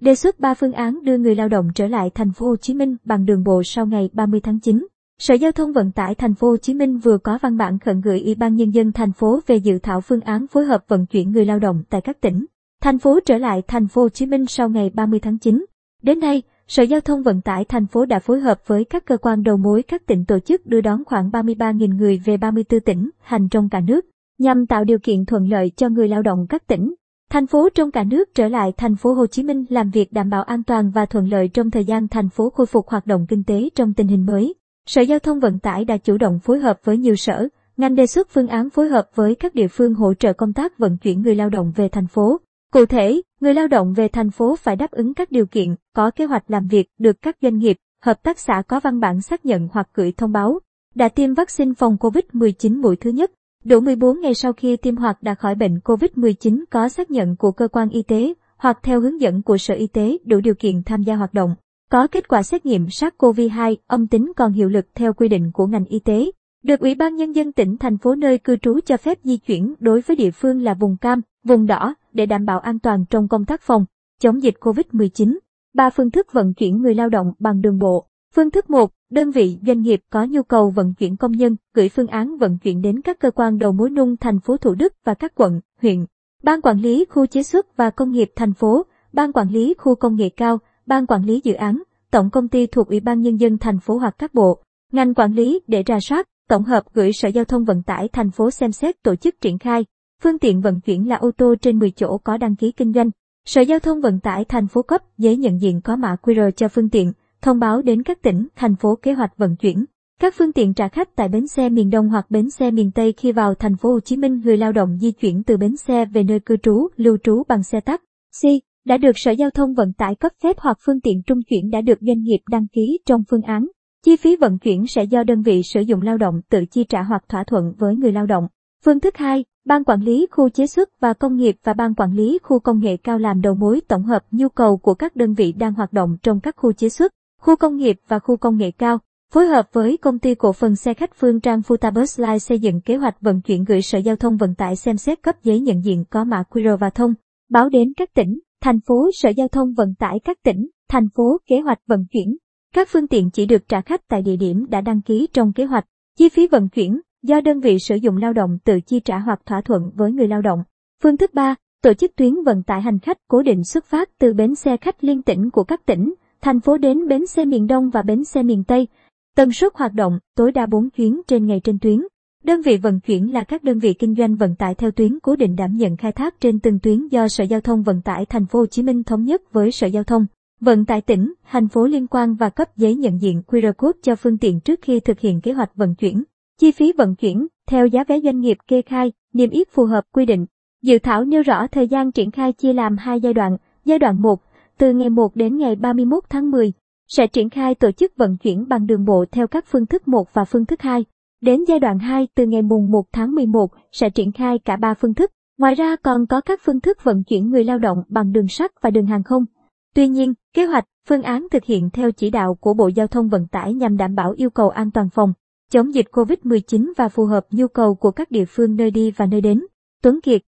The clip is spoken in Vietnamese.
đề xuất 3 phương án đưa người lao động trở lại thành phố Hồ Chí Minh bằng đường bộ sau ngày 30 tháng 9. Sở Giao thông Vận tải thành phố Hồ Chí Minh vừa có văn bản khẩn gửi Ủy ban nhân dân thành phố về dự thảo phương án phối hợp vận chuyển người lao động tại các tỉnh, thành phố trở lại thành phố Hồ Chí Minh sau ngày 30 tháng 9. Đến nay, Sở Giao thông Vận tải thành phố đã phối hợp với các cơ quan đầu mối các tỉnh tổ chức đưa đón khoảng 33.000 người về 34 tỉnh, hành trong cả nước, nhằm tạo điều kiện thuận lợi cho người lao động các tỉnh, thành phố trong cả nước trở lại thành phố Hồ Chí Minh làm việc đảm bảo an toàn và thuận lợi trong thời gian thành phố khôi phục hoạt động kinh tế trong tình hình mới. Sở Giao thông Vận tải đã chủ động phối hợp với nhiều sở, ngành đề xuất phương án phối hợp với các địa phương hỗ trợ công tác vận chuyển người lao động về thành phố. Cụ thể, người lao động về thành phố phải đáp ứng các điều kiện, có kế hoạch làm việc, được các doanh nghiệp, hợp tác xã có văn bản xác nhận hoặc gửi thông báo, đã tiêm vaccine phòng COVID-19 mũi thứ nhất, đủ 14 ngày sau khi tiêm hoặc đã khỏi bệnh COVID-19 có xác nhận của cơ quan y tế hoặc theo hướng dẫn của Sở Y tế đủ điều kiện tham gia hoạt động, có kết quả xét nghiệm SARS-CoV-2 âm tính còn hiệu lực theo quy định của ngành y tế, được Ủy ban Nhân dân tỉnh thành phố nơi cư trú cho phép di chuyển đối với địa phương là vùng cam, vùng đỏ để đảm bảo an toàn trong công tác phòng, chống dịch COVID-19. Ba phương thức vận chuyển người lao động bằng đường bộ. Phương thức 1, đơn vị doanh nghiệp có nhu cầu vận chuyển công nhân, gửi phương án vận chuyển đến các cơ quan đầu mối nung thành phố Thủ Đức và các quận, huyện. Ban quản lý khu chế xuất và công nghiệp thành phố, ban quản lý khu công nghệ cao, ban quản lý dự án, tổng công ty thuộc Ủy ban nhân dân thành phố hoặc các bộ, ngành quản lý để ra soát, tổng hợp gửi Sở Giao thông Vận tải thành phố xem xét tổ chức triển khai. Phương tiện vận chuyển là ô tô trên 10 chỗ có đăng ký kinh doanh. Sở Giao thông Vận tải thành phố cấp giấy nhận diện có mã QR cho phương tiện, thông báo đến các tỉnh, thành phố kế hoạch vận chuyển. Các phương tiện trả khách tại bến xe miền Đông hoặc bến xe miền Tây khi vào thành phố Hồ Chí Minh người lao động di chuyển từ bến xe về nơi cư trú, lưu trú bằng xe taxi đã được Sở Giao thông Vận tải cấp phép hoặc phương tiện trung chuyển đã được doanh nghiệp đăng ký trong phương án. Chi phí vận chuyển sẽ do đơn vị sử dụng lao động tự chi trả hoặc thỏa thuận với người lao động. Phương thức 2, Ban quản lý khu chế xuất và công nghiệp và ban quản lý khu công nghệ cao làm đầu mối tổng hợp nhu cầu của các đơn vị đang hoạt động trong các khu chế xuất, khu công nghiệp và khu công nghệ cao. Phối hợp với công ty cổ phần xe khách Phương Trang Futabus Line xây dựng kế hoạch vận chuyển gửi Sở Giao thông Vận tải xem xét cấp giấy nhận diện có mã QR và thông, báo đến các tỉnh, thành phố Sở Giao thông Vận tải các tỉnh, thành phố kế hoạch vận chuyển. Các phương tiện chỉ được trả khách tại địa điểm đã đăng ký trong kế hoạch. Chi phí vận chuyển do đơn vị sử dụng lao động tự chi trả hoặc thỏa thuận với người lao động. Phương thức 3, tổ chức tuyến vận tải hành khách cố định xuất phát từ bến xe khách liên tỉnh của các tỉnh, thành phố đến bến xe miền Đông và bến xe miền Tây. Tần suất hoạt động tối đa 4 chuyến trên ngày trên tuyến. Đơn vị vận chuyển là các đơn vị kinh doanh vận tải theo tuyến cố định đảm nhận khai thác trên từng tuyến do Sở Giao thông Vận tải Thành phố Hồ Chí Minh thống nhất với Sở Giao thông Vận tải tỉnh, thành phố liên quan và cấp giấy nhận diện QR code cho phương tiện trước khi thực hiện kế hoạch vận chuyển. Chi phí vận chuyển theo giá vé doanh nghiệp kê khai, niêm yết phù hợp quy định. Dự thảo nêu rõ thời gian triển khai chia làm hai giai đoạn. Giai đoạn 1, từ ngày 1 đến ngày 31 tháng 10, sẽ triển khai tổ chức vận chuyển bằng đường bộ theo các phương thức 1 và phương thức 2. Đến giai đoạn 2 từ ngày mùng 1 tháng 11 sẽ triển khai cả 3 phương thức. Ngoài ra còn có các phương thức vận chuyển người lao động bằng đường sắt và đường hàng không. Tuy nhiên, kế hoạch, phương án thực hiện theo chỉ đạo của Bộ Giao thông Vận tải nhằm đảm bảo yêu cầu an toàn phòng, chống dịch COVID-19 và phù hợp nhu cầu của các địa phương nơi đi và nơi đến. Tuấn Kiệt